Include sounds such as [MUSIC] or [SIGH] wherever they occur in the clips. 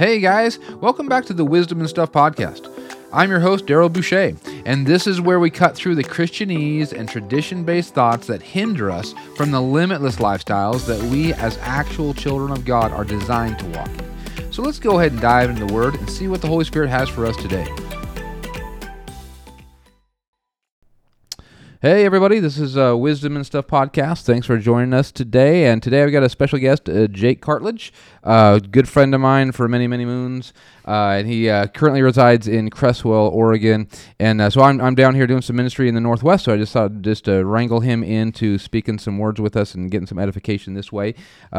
Hey guys, welcome back to the Wisdom and Stuff podcast. I'm your host, Daryl Boucher, and this is where we cut through the Christianese and tradition based thoughts that hinder us from the limitless lifestyles that we, as actual children of God, are designed to walk in. So let's go ahead and dive into the Word and see what the Holy Spirit has for us today. Hey, everybody, this is uh, Wisdom and Stuff podcast. Thanks for joining us today. And today I've got a special guest, uh, Jake Cartledge, a uh, good friend of mine for many, many moons. Uh, and he uh, currently resides in Creswell, Oregon. And uh, so I'm, I'm down here doing some ministry in the Northwest. So I just thought just to wrangle him into speaking some words with us and getting some edification this way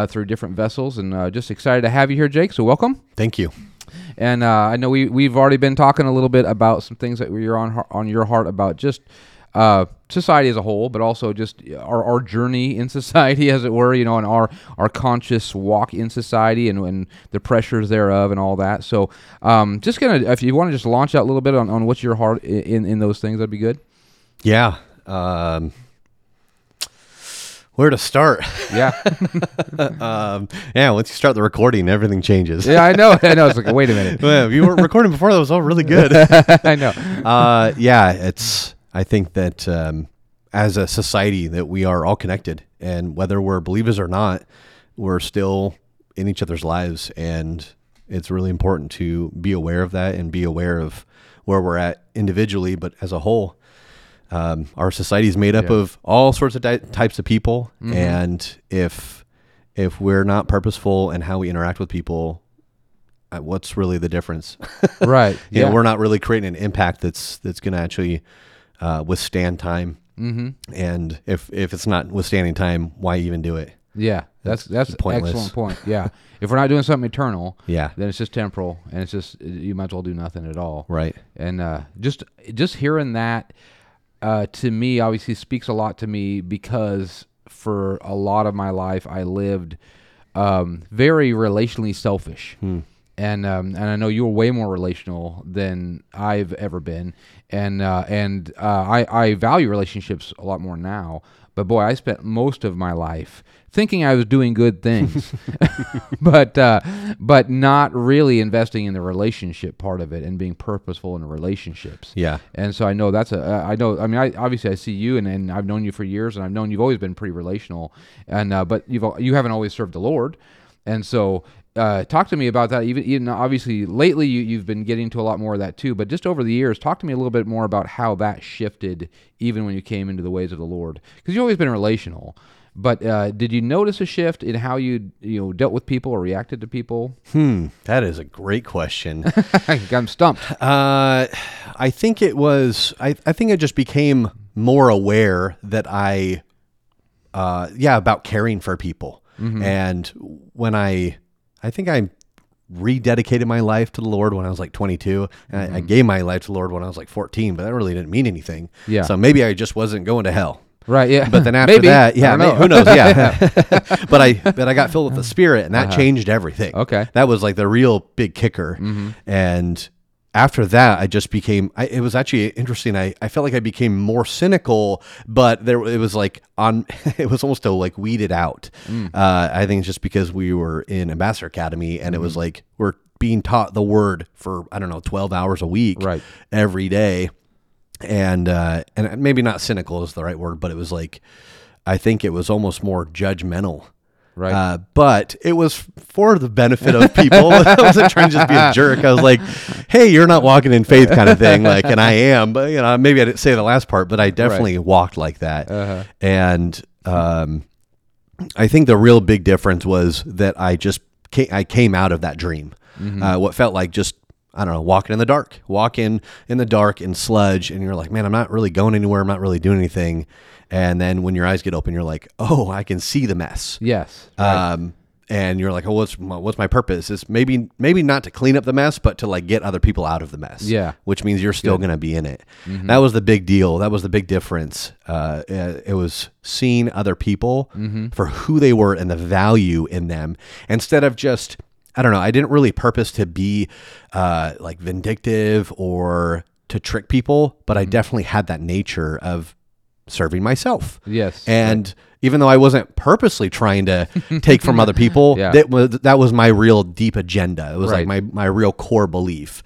through different vessels. And just excited to have you here, Jake. So welcome. Thank you. And I know we, we've already been talking a little bit about some things that you're on, on your heart about just uh, society as a whole, but also just our, our journey in society, [LAUGHS] as it were, you know, and our, our conscious walk in society and, and the pressures thereof and all that. So, um, just gonna, if you want to just launch out a little bit on, on what's your heart in, in those things, that'd be good. Yeah. Um, where to start? Yeah. [LAUGHS] um, yeah. Once you start the recording, everything changes. yeah, I know. [LAUGHS] I know. It's like, wait a minute. well, if you weren't recording before, that was all really good. I know. Uh, yeah, it's, I think that um, as a society that we are all connected, and whether we're believers or not, we're still in each other's lives, and it's really important to be aware of that and be aware of where we're at individually, but as a whole. Um, our society is made up yeah. of all sorts of di- types of people, mm-hmm. and if if we're not purposeful in how we interact with people, uh, what's really the difference? [LAUGHS] right. yeah, we're not really creating an impact that's that's going to actually uh, withstand time. Mm-hmm. And if if it's not withstanding time, why even do it? Yeah, that's that's, pointless. excellent point. Yeah, if we're not doing something eternal, [LAUGHS] yeah, then it's just temporal, and it's just you might as well do nothing at all. Right. And uh, just just hearing that uh, to me obviously speaks a lot to me because for a lot of my life I lived um, very relationally selfish. Hmm and um, and I know you're way more relational than I've ever been, and uh, and uh, I I value relationships a lot more now. But boy, I spent most of my life thinking I was doing good things, [LAUGHS] but uh, but not really investing in the relationship part of it and being purposeful in the relationships. Yeah. And so I know that's a I know I mean I obviously I see you and, and I've known you for years and I've known you've always been pretty relational and uh, but you've you haven't always served the Lord. And so uh, talk to me about that. Even, even obviously, lately you, you've been getting to a lot more of that too. But just over the years, talk to me a little bit more about how that shifted, even when you came into the ways of the Lord, because you've always been relational. But uh, did you notice a shift in how you you know dealt with people or reacted to people? Hmm, that is a great question. [LAUGHS] I'm stumped. Uh, I think it was. I I think I just became more aware that I, uh, yeah, about caring for people. Mm-hmm. And when I I think I rededicated my life to the Lord when I was like 22. And mm-hmm. I, I, mm-hmm. gave my life to the Lord when I was like 14, but that really didn't mean anything. Yeah. So maybe I just wasn't going to hell. Right. Yeah. But then [LAUGHS] after that, yeah, know. who knows? Yeah. [LAUGHS] [LAUGHS] but I, but I got filled with the Spirit, and that uh-huh. changed everything. Okay. That was like the real big kicker. Mm-hmm. And after that, I just became. I, it was actually interesting. I, I felt like I became more cynical, but there it was like on. [LAUGHS] It was almost to like weed it out. Mm. Uh, I think it's just because we were in Ambassador Academy, and mm-hmm. it was mm-hmm. like we're being taught the word for I don't know twelve hours a week, right, every day, and uh, and maybe not cynical is the right word, but it was like I think it was almost more judgmental Right. Uh, but it was for the benefit of people. [LAUGHS] I wasn't trying to just be a jerk. I was like, hey, you're not walking in faith kind of thing. Like, and I am, but you know, maybe I didn't say the last part, but I definitely right. walked like that. Uh-huh. And, um, I think the real big difference was that I just came, I came out of that dream. Mm-hmm. Uh, what felt like just I don't know, walking in the dark, walking in the dark in sludge, and you're like, man, I'm not really going anywhere. I'm not really doing anything. And then when your eyes get open, you're like, oh, I can see the mess. Yes. Right. Um, and you're like, oh, what's my, what's my purpose? Is maybe maybe not to clean up the mess, but to like get other people out of the mess. Yeah. Which means you're still going to be in it. Mm-hmm. That was the big deal. That was the big difference. Uh, it was seeing other people mm-hmm. for who they were and the value in them instead of just I don't know. I didn't really purpose to be uh, like vindictive or to trick people, but I mm-hmm. definitely had that nature of serving myself. Yes. And right. even though I wasn't purposely trying to [LAUGHS] take from other people, Yeah. that was that was my real deep agenda. It was Right. like my my real core belief.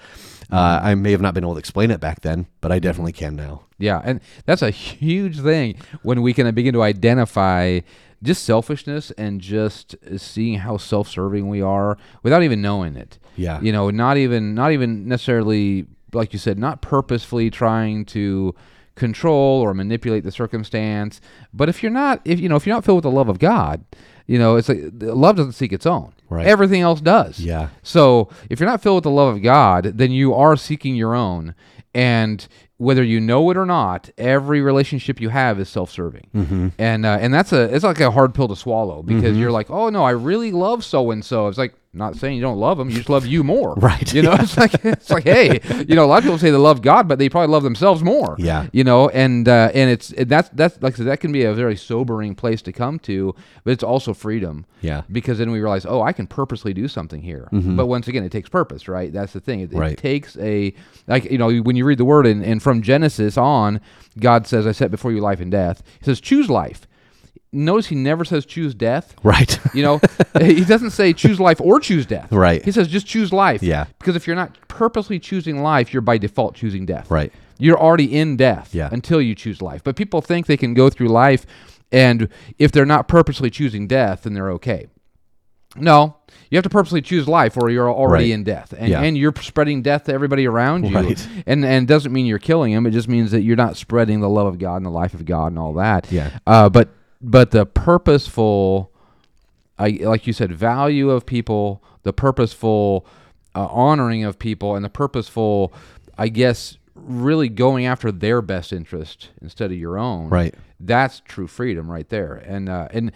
Uh, I may have not been able to explain it back then, but Mm-hmm. I definitely can now. Yeah, and that's a huge thing when we can begin to identify just selfishness and just seeing how self-serving we are without even knowing it. Yeah. You know, not even not even necessarily like you said, not purposefully trying to control or manipulate the circumstance, but if you're not if you know, if you're not filled with the love of God, you know, it's like love doesn't seek its own. Right. Everything else does. Yeah. So if you're not filled with the love of God, then you are seeking your own. And whether you know it or not, every relationship you have is self-serving, Mm-hmm. and uh, and that's a it's like a hard pill to swallow because you're like, oh no, I really love so and so. It's like not saying you don't love them, you just love you more, [LAUGHS] Right, You know, it's like [LAUGHS] it's like hey, you know, a lot of people say they love God, but they probably love themselves more, Yeah. you know, and uh, and it's it, that's that's like I said, that can be a very sobering place to come to, but it's also freedom, Yeah. because then we realize, oh, I can purposely do something here. But once again, it takes purpose, right? That's the thing. It, it Mm-hmm. Right. takes a like you know when you read the word and, and from Genesis on, God says, "I set before you life and death." He says, "Choose life." Notice he never says choose death. Right. [LAUGHS] You know, he doesn't say choose life or choose death. Right. He says just choose life. Yeah. Because if you're not purposely choosing life, you're by default choosing death. Right. You're already in death Yeah. until you choose life. But people think they can go through life and if they're not purposely choosing death, then they're okay. No, you have to purposely choose life or you're already Right. in death. And, Yeah. and you're spreading death to everybody around you. Right. And and it doesn't mean you're killing them. It just means that you're not spreading the love of God and the life of God and all that. Yeah. Uh, but but the purposeful I, like you said, value of people, the purposeful uh, honoring of people, and the purposeful, I guess, really going after their best interest instead of your own. Right. That's true freedom right there. And uh, and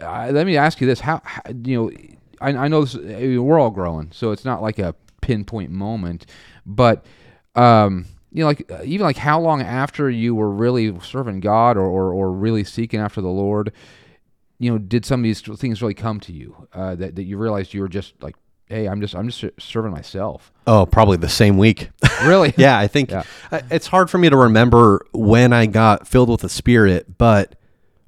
uh, let me ask you this: How, how you know? I, I know this, we're all growing, so it's not like a pinpoint moment, but. Um, you know, like uh, even like how long after you were really serving God or, or, or really seeking after the Lord, you know, did some of these things really come to you uh, that that you realized you were just like, hey, I'm just I'm just serving myself. Oh, probably the same week. [LAUGHS] Really? yeah, I think Yeah. It's hard for me to remember when I got filled with the Spirit, but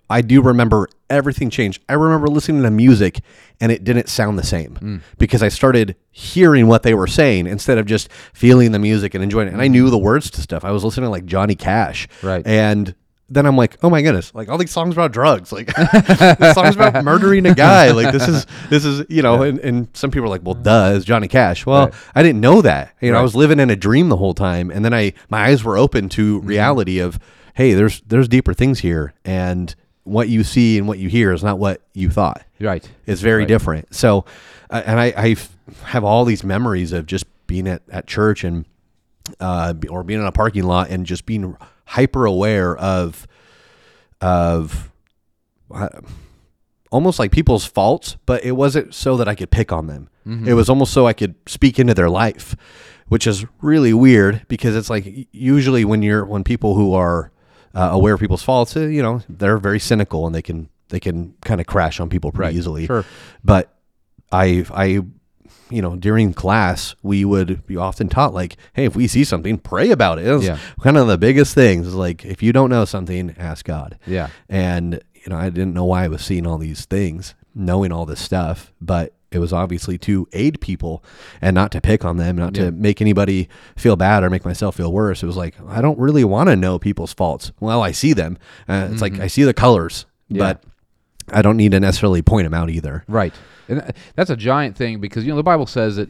I do remember everything changed. I remember listening to music and it didn't sound the same Mm. because I started hearing what they were saying instead of just feeling the music and enjoying it. And I knew the words to stuff. I was listening to like Johnny Cash. Right. And then I'm like, oh my goodness, like all these songs about drugs, like this [LAUGHS] [LAUGHS] song's about murdering a guy. Like this is this is you know, and, and some people are like, well, duh, it's Johnny Cash. Well, Right. I didn't know that. You know, I was living in a dream the whole time, and then I my eyes were open to Mm-hmm. reality of, hey, there's there's deeper things here, and what you see and what you hear is not what you thought. Right. It's very Right. different. So, uh, and I have all these memories of just being at, at church and uh, or being in a parking lot and just being hyper aware of of uh, almost like people's faults, but it wasn't so that I could pick on them. It was almost so I could speak into their life, which is really weird because it's like usually when you're when people who are uh, aware of people's faults, uh, you know, they're very cynical and they can they can kind of crash on people pretty Right. easily. Sure. But I I you know, during class, we would be often taught like, hey, if we see something, pray about it. It Yeah. kind of the biggest things. Is like if you don't know something, ask God. Yeah. And you know, I didn't know why I was seeing all these things, knowing all this stuff, but it was obviously to aid people and not to pick on them, not Yeah. to make anybody feel bad or make myself feel worse. It was like I don't really want to know people's faults. Well, I see them. Uh, it's like I see the colors, Mm-hmm. Yeah. but I don't need to necessarily point them out either. Right. And that's a giant thing because you know the Bible says that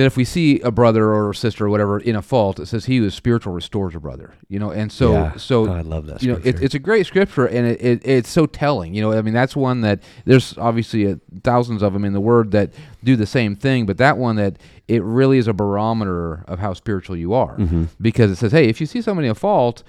that if we see a brother or a sister or whatever in a fault, it says he who is spiritual restores a brother. You know, and so Yeah. so Oh, I love that You know, it, it's a great scripture and it, it it's so telling. You know, I mean that's one that there's obviously uh thousands of them in the Word that do the same thing, but that one that it really is a barometer of how spiritual you are Mm-hmm. because it says, hey, if you see somebody in a fault.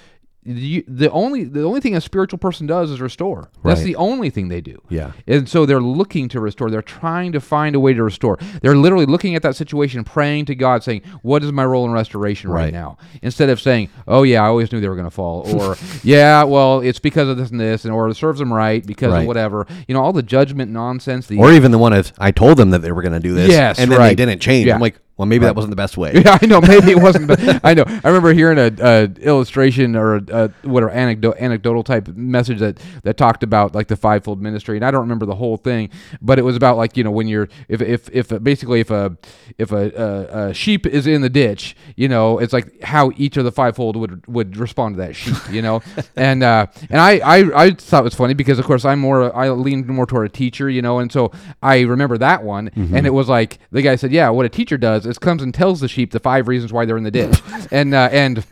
You, the only the only thing a spiritual person does is restore. That's Right. the only thing they do. Yeah. And so they're looking to restore. They're trying to find a way to restore. They're literally looking at that situation, praying to God, saying, What is my role in restoration right, Right. now? Instead of saying, Oh, yeah, I always knew they were going to fall. Or, [LAUGHS] Yeah, well, it's because of this and this, and or it serves them right because of whatever. You know, all the judgment nonsense. The, Or even the one of I told them that they were going to do this, Yes, and then they didn't change. Yeah. I'm like, Well, maybe that wasn't the best way. [LAUGHS] Yeah, I know. Maybe it wasn't, [LAUGHS] but I know. I remember hearing a, a illustration or a, a whatever anecdote, anecdotal type message that that talked about like the fivefold ministry, and I don't remember the whole thing, but it was about like you know when you're if if if basically if a if a, a, a sheep is in the ditch, you know, it's like how each of the fivefold would would respond to that sheep, you know, [LAUGHS] and uh, and I, I I thought it was funny because of course I'm more I leaned more toward a teacher, you know, and so I remember that one, and it was like the guy said, yeah, what a teacher does is comes and tells the sheep the five reasons why they're in the ditch, [LAUGHS] and uh, and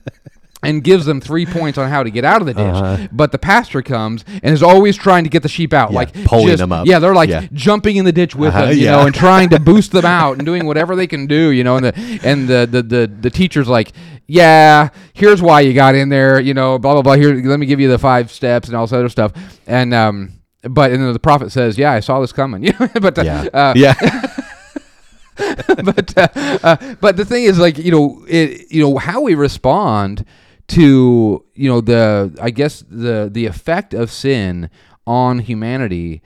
and gives them three points on how to get out of the ditch. Uh-huh. But the pastor comes and is always trying to get the sheep out, Yeah, like pulling just- them up. Yeah, they're like Yeah. jumping in the ditch with Uh-huh, them, you yeah. know, and trying to [LAUGHS] boost them out and doing whatever they can do, you know. And the and the the the, the teacher's like, yeah, here's why you got in there, you know, blah blah blah. Here, let me give you the five steps and all this other stuff, and um. But and then the prophet says, "Yeah, I saw this coming." [LAUGHS] but uh, Yeah. uh, yeah. [LAUGHS] but uh, uh, but the thing is like you know it you know how we respond to you know the I guess the the effect of sin on humanity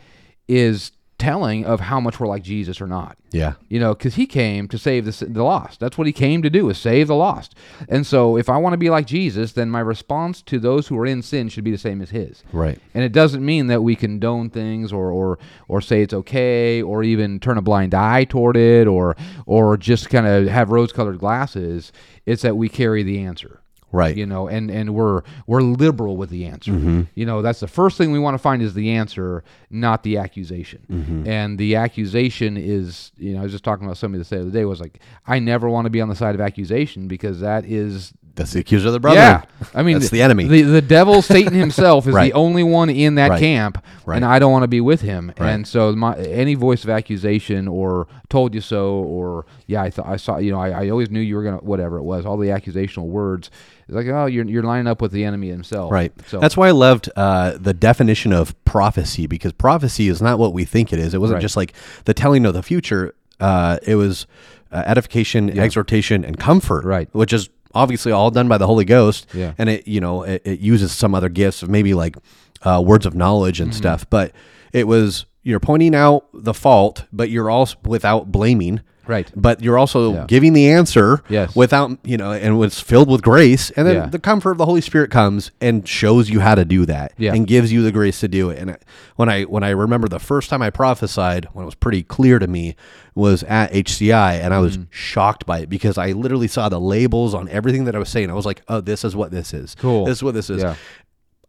is telling of how much we're like Jesus or not. yeah. You know, because he came to save the, the lost. That's what he came to do, is save the lost. And so, if I want to be like Jesus, then my response to those who are in sin should be the same as his. Right. And it doesn't mean that we condone things or, or, or say it's okay or even turn a blind eye toward it or, or just kind of have rose colored glasses. It's that we carry the answer. Right. You know, and, and we're we're liberal with the answer. Mm-hmm. You know, that's the first thing we want to find is the answer, not the accusation. Mm-hmm. And the accusation is, you know, I was just talking about somebody the other day was like, I never want to be on the side of accusation because that is That's the accuser of the brother. yeah, I mean That's the enemy. The the devil, Satan [LAUGHS] himself, is Right. the only one in that Right. camp, Right. and I don't want to be with him. And so, my any voice of accusation or "told you so" or "yeah, I thought I saw," you know, I, I always knew you were gonna whatever it was, all the accusational words. It's like, oh, you're you're lining up with the enemy himself. Right. So That's why I loved uh, the definition of prophecy because prophecy is not what we think it is. It wasn't just like the telling of the future. Uh, it was uh, edification, exhortation, and comfort. Right. Which is obviously all done by the Holy Ghost. Yeah. And it, you know, it, it uses some other gifts of maybe like uh, words of knowledge Mm-hmm. and stuff. But it was you're pointing out the fault, but you're also without blaming. Right. But you're also Yeah. giving the answer Yes. without, you know, and it's filled with grace. And then Yeah. the comfort of the Holy Spirit comes and shows you how to do that Yeah. and gives you the grace to do it. And when I when I remember the first time I prophesied, when it was pretty clear to me, was at HCI, and I Mm. was shocked by it because I literally saw the labels on everything that I was saying. I was like, "Oh, this is what this is. Cool. This is what this is."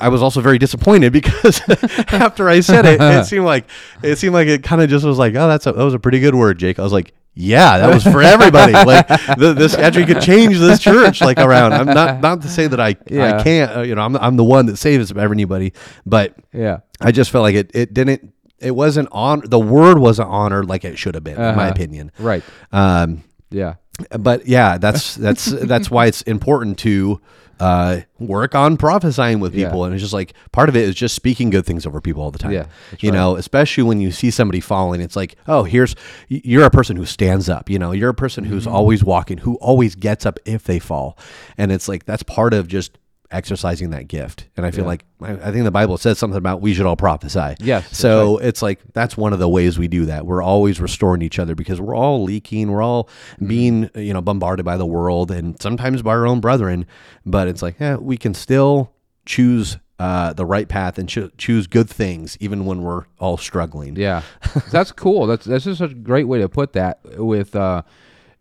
I was also very disappointed because [LAUGHS] after I said it, it [LAUGHS] seemed like it seemed like it kind of just was like, "Oh, that's a, that was a pretty good word, Jake." I was like. Yeah, that was for everybody. [LAUGHS] like th- this actually could change this church like around. I'm not [LAUGHS] not to say that I Yeah. I can't. Uh, you know, I'm I'm the one that saves everybody, but yeah. I just felt like it it didn't. It wasn't on. The word wasn't honored like it should have been, in my Uh-huh. opinion. Right. Um, Yeah. but yeah, that's that's that's why it's important to uh, work on prophesying with Yeah. people, and it's just like part of it is just speaking good things over people all the time. Yeah, you right. know, especially when you see somebody falling, it's like, oh, here's you're a person who stands up. You know, you're a person who's Mm-hmm. always walking, who always gets up if they fall, and it's like that's part of just exercising that gift. And I feel Yeah. like I, I think the Bible says something about we should all prophesy. Yes, So it's like that's one of the ways we do that. We're always restoring each other because we're all leaking. We're all Mm-hmm. being you know bombarded by the world and sometimes by our own brethren. But it's like yeah, we can still choose uh, the right path and cho- choose good things even when we're all struggling. Yeah, [LAUGHS] that's cool. That's that's just a great way to put that. With uh,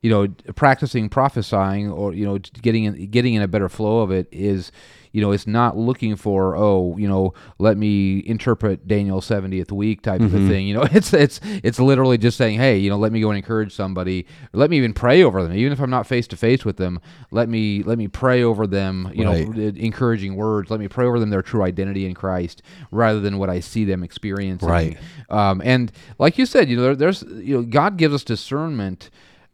you know, practicing prophesying or you know, getting in, getting in a better flow of it is, you know, it's not looking for oh, you know, let me interpret Daniel seventieth week type of a thing. You know, [LAUGHS] it's it's it's literally just saying, hey, you know, let me go and encourage somebody. Let me even pray over them, even if I'm not face to face with them. Let me let me pray over them. You Right. know, encouraging words. Let me pray over them their true identity in Christ, rather than what I see them experiencing. Right. Um, and like you said, you know, there, there's you know, God gives us discernment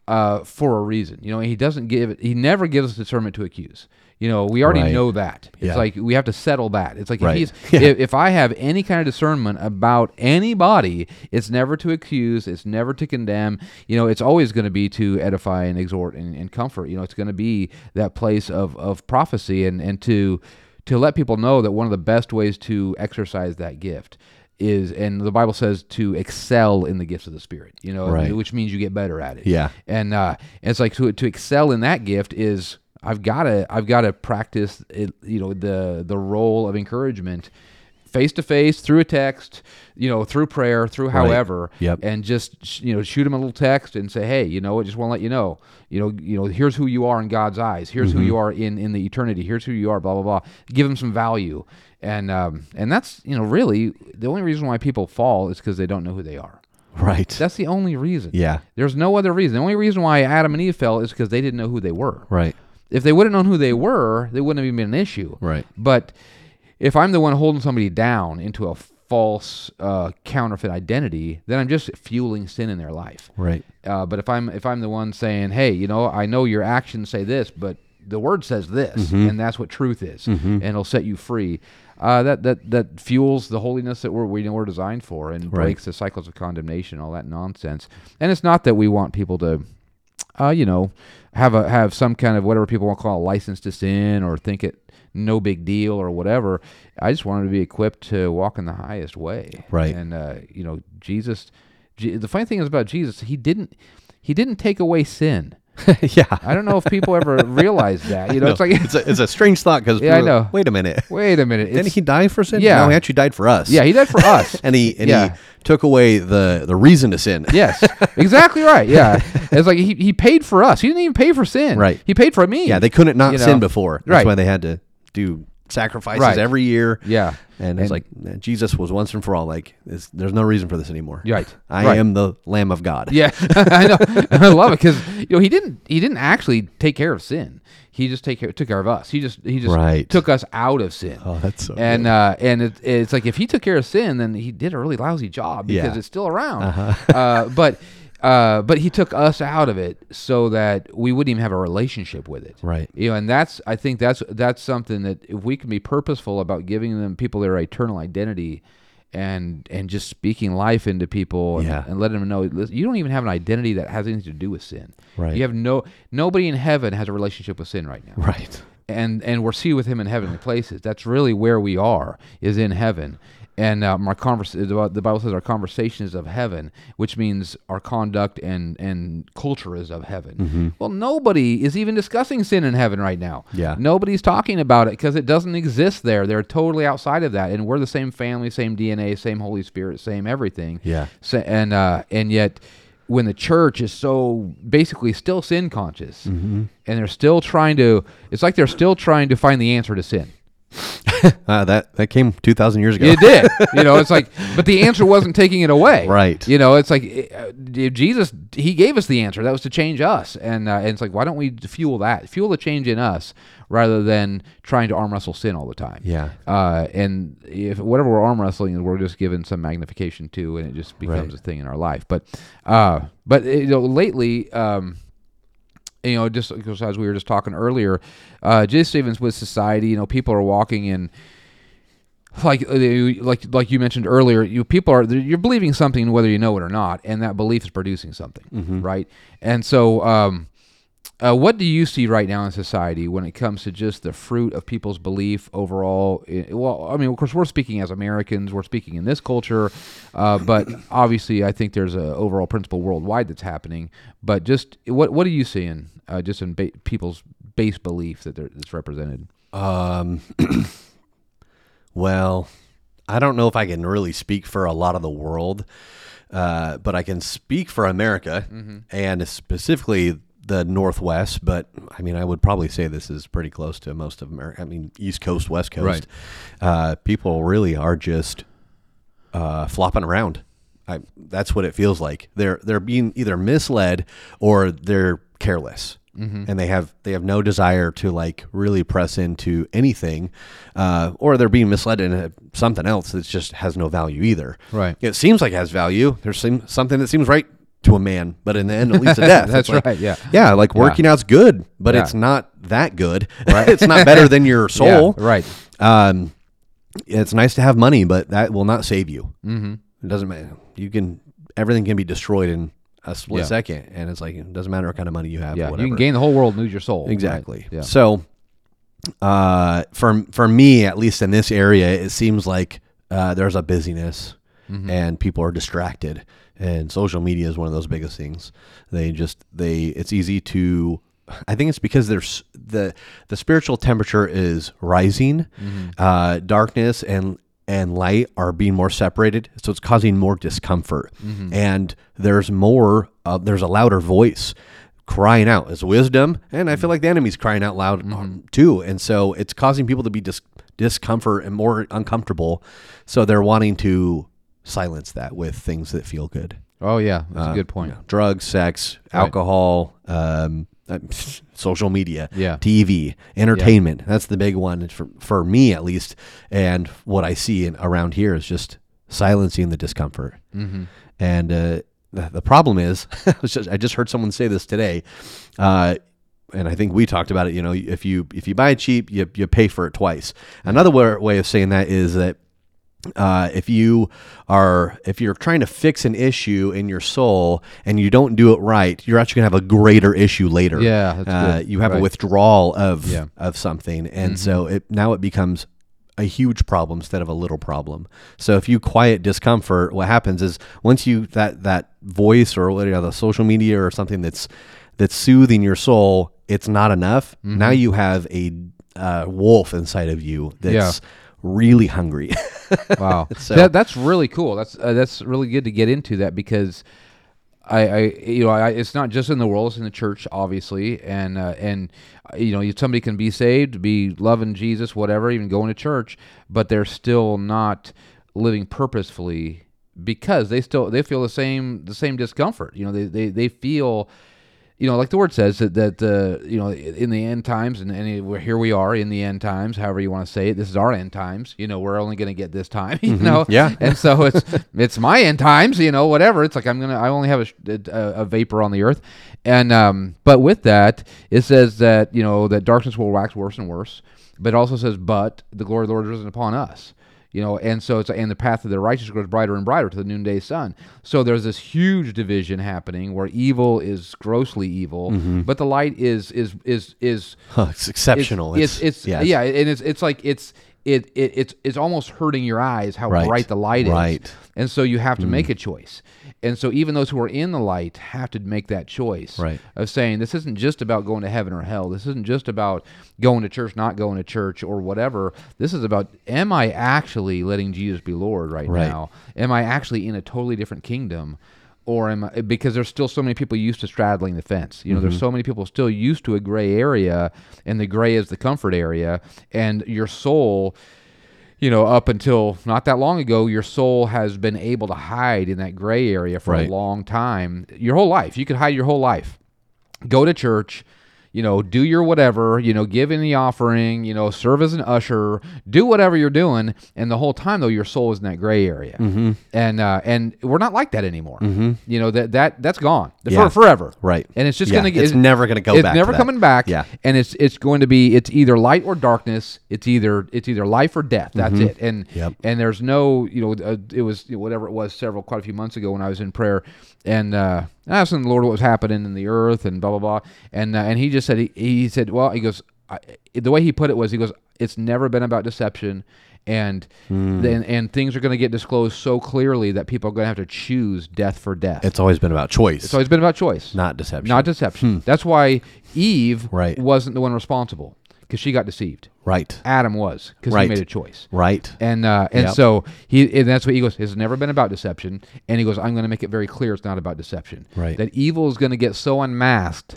uh, for a reason. You know, He doesn't give it. He never gives us discernment to accuse. You know, we already Right. know that. It's Yeah. like we have to settle that. It's like Right. if he's [LAUGHS] Yeah. if, if I have any kind of discernment about anybody, it's never to accuse. It's never to condemn. You know, it's always going to be to edify and exhort and, and comfort. You know, it's going to be that place of of prophecy and and to to let people know that one of the best ways to exercise that gift is, and the Bible says to excel in the gifts of the Spirit. You know, Right. which means you get better at it. Yeah. and uh, it's like to to excel in that gift is I've got to I've got to practice it, you know the the role of encouragement face to face through a text you know through prayer through however Yep. and just you know shoot them a little text and say hey you know I just want to let you know you know you know here's who you are in God's eyes here's Mm-hmm. who you are in in the eternity here's who you are blah blah blah give them some value and um and that's you know really the only reason why people fall is because they don't know who they are Right. that's the only reason yeah. there's no other reason. The only reason why Adam and Eve fell is because they didn't know who they were. Right. If they would have known who they were, they wouldn't have even been an issue. Right. But if I'm the one holding somebody down into a false uh, counterfeit identity, then I'm just fueling sin in their life. Right. Uh, but if I'm if I'm the one saying, hey, you know, I know your actions say this, but the word says this, and that's what truth is, and it'll set you free. Uh, that that that fuels the holiness that we're we know we're designed for, and breaks the cycles of condemnation, all that nonsense. And it's not that we want people to, uh, you know, have a have some kind of whatever people want to call a license to sin or think it no big deal or whatever. I just wanted to be equipped to walk in the highest way, Right. And uh, you know, Jesus. Je- the funny thing is about Jesus, he didn't he didn't take away sin. [LAUGHS] yeah. I don't know if people ever [LAUGHS] realize that. You know, it's like it's a, it's a strange thought because Yeah, I know. Wait a minute. wait a minute. Didn't it's- he die for sin? Yeah. No, he actually died for us. yeah, he died for us. [LAUGHS] and he and Yeah. he took away the the reason to sin. yes, exactly right. Yeah, it's like he, he paid for us. He didn't even pay for sin. Right. He paid for me. Yeah, they couldn't not You know? sin before. That's Right. why they had to do sacrifices Right. every year. Yeah. And it's like Jesus was once and for all. Like, there's no reason for this anymore. Right. I Right. am the Lamb of God. Yeah, [LAUGHS] I know. [LAUGHS] I love it because you know he didn't he didn't actually take care of sin. He just take care, took care of us. He just he just Right. took us out of sin. Oh, that's so and good. uh, and it, it's like if he took care of sin, then he did a really lousy job because Yeah. Uh-huh. it's still around. uh, but uh, but he took us out of it so that we wouldn't even have a relationship with it. Right. You know, and that's I think that's that's something that if we can be purposeful about giving them people their eternal identity. And and just speaking life into people and, Yeah. and letting them know you don't even have an identity that has anything to do with sin. Right. You have no nobody in heaven has a relationship with sin right now Right. and and we're seated with him in heavenly places. That's really where we are, is in heaven. And um, our convers- the the Bible says our conversation is of heaven, which means our conduct and and culture is of heaven. Well, nobody is even discussing sin in heaven right now. Yeah. nobody's talking about it because it doesn't exist there. They're totally outside of that, and we're the same family, same DNA, same Holy Spirit, same everything. Yeah. So, and uh, and yet, when the church is so basically still sin conscious, Mm-hmm. and they're still trying to, it's like they're still trying to find the answer to sin. Uh, [LAUGHS] that that came two thousand years ago. It did, [LAUGHS] you know. It's like, but the answer wasn't taking it away, Right. You know, it's like uh, Jesus, he gave us the answer. That was to change us, and uh, and it's like, why don't we fuel that, fuel the change in us, rather than trying to arm wrestle sin all the time? Yeah. Uh, and if whatever we're arm wrestling, we're just given some magnification to, and it just becomes Right. a thing in our life. But, uh, but you know, lately, um, you know, just because as we were just talking earlier, uh, Jay Stevens with society, you know, people are walking in. Like, uh, you- like, like you mentioned earlier, you people are you're believing something whether you know it or not, and that belief is producing something, right? And so, um, uh, what do you see right now in society when it comes to just the fruit of people's belief overall? Well, I mean, of course, we're speaking as Americans, we're speaking in this culture, uh, but [COUGHS] obviously, I think there's an overall principle worldwide that's happening. But just what what are you seeing uh, just in ba- people's base belief that they're, that's represented? Um, [COUGHS] well, I don't know if I can really speak for a lot of the world, uh, but I can speak for America and specifically the Northwest. But I mean, I would probably say this is pretty close to most of America. I mean, East Coast, West Coast. Uh, people really are just uh, flopping around. I, that's what it feels like. They're they're being either misled or they're careless, and they have they have no desire to like really press into anything, uh, or they're being misled into something else that just has no value either. Right. It seems like it has value. There's some, something that seems right to a man, but in the end, it leads to [LAUGHS] death. That's like- right, yeah. Yeah. Like working out's good, but Yeah. it's not that good. [LAUGHS] Right. it's not better than your [LAUGHS] soul. Yeah, right. Um, it's nice to have money, but that will not save you. Mm-hmm. It doesn't matter. You can everything can be destroyed in a split Yeah. second, and it's like it doesn't matter what kind of money you have. Yeah, you can gain the whole world and lose your soul. right? exactly. Yeah. So, uh, for for me, at least in this area, it seems like uh, there's a busyness. and people are distracted. And social media is one of those biggest things. They just they it's easy to I think it's because there's the the spiritual temperature is rising. Uh, darkness and and light are being more separated, so it's causing more discomfort. And there's more. Uh, there's a louder voice crying out as wisdom, and I feel like the enemy's crying out loud um, too. And so it's causing people to be dis- discomfort and more uncomfortable. So they're wanting to silence that with things that feel good Oh yeah, that's Uh, a good point. you know, drugs, sex, alcohol, um, uh, [LAUGHS] social media, Yeah. TV, entertainment. That's the big one for, for me, at least. And what I see in, around here is just silencing the discomfort. Mm-hmm. And uh, the, the problem is, [LAUGHS] I just- I just heard someone say this today, uh, and I think we talked about it. You know, if you if you buy it cheap, you you pay for it twice. Another wa- way of saying that is that uh, if you are if you're trying to fix an issue in your soul and you don't do it right, you're actually gonna have a greater issue later. Yeah, uh, good. you have a withdrawal of Yeah. Mm-hmm. of something, and so it now it becomes a huge problem instead of a little problem. So if you quiet discomfort, what happens is once you that that voice or what, you know, the social media or something that's that's soothing your soul, it's not enough. Mm-hmm. Now you have a uh, wolf inside of you that's really hungry. [LAUGHS] [LAUGHS] Wow, [LAUGHS] So- that, that's really cool. That's uh, that's really good to get into that because I, I you know, I, it's not just in the world; it's in the church, obviously, and uh, and uh, you know, somebody can be saved, be loving Jesus, whatever, even going to church, but they're still not living purposefully because they still they feel the same the same discomfort. You know, they they, they feel. You know, like the word says that that uh, you know in the end times, and, and here we are in the end times. However you want to say it, this is our end times. You know, we're only going to get this time. [LAUGHS] You know, Yeah. and so it's it's my end times, you know, whatever. It's like I'm gonna I only have a, a, a vapor on the earth, and um, but with that it says that you know that darkness will wax worse and worse, but it also says but the glory of the Lord is risen upon us. You know, and so it's and the path of the righteous grows brighter and brighter to the noonday sun. So there's this huge division happening where evil is grossly evil, mm-hmm. but the light is is is is Huh, it's exceptional. it's it's, yeah, yeah, and it's it's like it's it, it it's it's almost hurting your eyes how Right. bright the light is. Right. And so you have to make mm. a choice. And so even those who are in the light have to make that choice Right. of saying this isn't just about going to heaven or hell. This isn't just about going to church, not going to church or whatever. This is about am I actually letting Jesus be Lord right, Right. now? Am I actually in a totally different kingdom? Or am I, because there's still so many people used to straddling the fence. You know, Mm-hmm. there's so many people still used to a gray area, and the gray is the comfort area, and your soul you know, up until not that long ago, your soul has been able to hide in that gray area for Right. a long time. Your whole life. You could hide your whole life. Go to church, you know, do your whatever, you know, give in the offering, you know, serve as an usher, do whatever you're doing, and the whole time though, your soul is in that gray area, mm-hmm. and uh, and we're not like that anymore. Mm-hmm. You know that that that's gone Yeah. for forever, Right. And it's just Yeah, gonna get it's never gonna go It's back never coming back. Yeah. and it's it's going to be it's either light or darkness. It's either it's either life or death. That's it. And Mm-hmm. Yep. and there's no you know uh, it was you know, whatever it was several quite a few months ago when I was in prayer and uh, asking the Lord what was happening in the earth and blah blah blah and uh, and he just said he, he said well he goes I, the way he put it was he goes it's never been about deception and Hmm. then and things are going to get disclosed so clearly that people are going to have to choose death for death. It's always been about choice, it's always been about choice, not deception. not deception. That's why Eve Right. wasn't the one responsible because she got deceived. right. Adam was because Right. he made a choice. Right. And uh, and Yep. so he and that's what he goes. It's never been about deception. And he goes, I'm going to make it very clear it's not about deception. Right. That evil is going to get so unmasked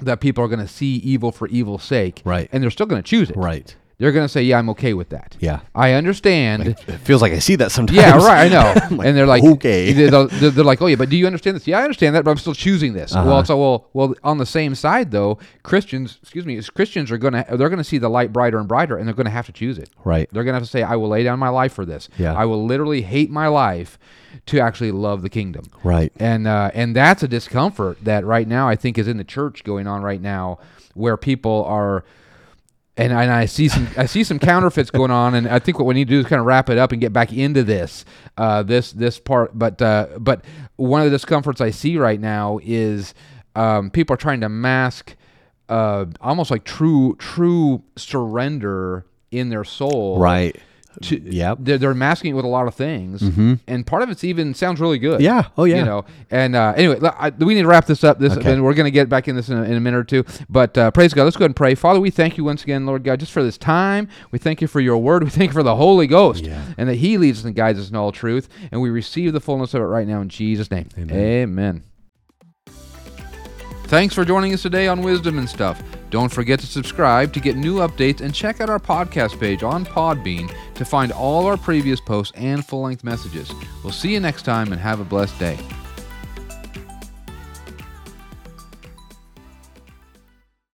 that people are going to see evil for evil's sake. Right. And they're still going to choose it. Right. They're going to say, Yeah, I'm okay with that. Yeah. I understand. It feels like I see that sometimes. Yeah, right. I know. [LAUGHS] Like, and they're like, okay. They're, they're, they're like, oh yeah, but do you understand this? Yeah, I understand that, but I'm still choosing this. Uh-huh. Well, so well, well, on the same side though, Christians, excuse me, is Christians are gonna they're gonna see the light brighter and brighter, and they're gonna have to choose it. Right. They're gonna have to say, I will lay down my life for this. Yeah. I will literally hate my life to actually love the kingdom. Right. And uh, and that's a discomfort that right now I think is in the church going on right now, where people are. And I, and I see some I see some counterfeits going on, and I think what we need to do is kind of wrap it up and get back into this uh, this this part. But uh, but one of the discomforts I see right now is um, people are trying to mask uh, almost like true true surrender in their soul, Right. To, Yep. they're, they're masking it with a lot of things, and part of it's even sounds really good. Yeah. Oh, yeah. You know, and uh, anyway, I, we need to wrap this up. This, Okay. and we're going to get back in this in a, in a minute or two. But uh, praise God. Let's go ahead and pray. Father, we thank you once again, Lord God, just for this time. We thank you for your word. We thank you for the Holy Ghost, Yeah. and that He leads us and guides us in all truth. And we receive the fullness of it right now in Jesus' name. Amen. Thanks for joining us today on Wisdom and Stuff. Don't forget to subscribe to get new updates and check out our podcast page on Podbean to find all our previous posts and full length messages. We'll see you next time and have a blessed day.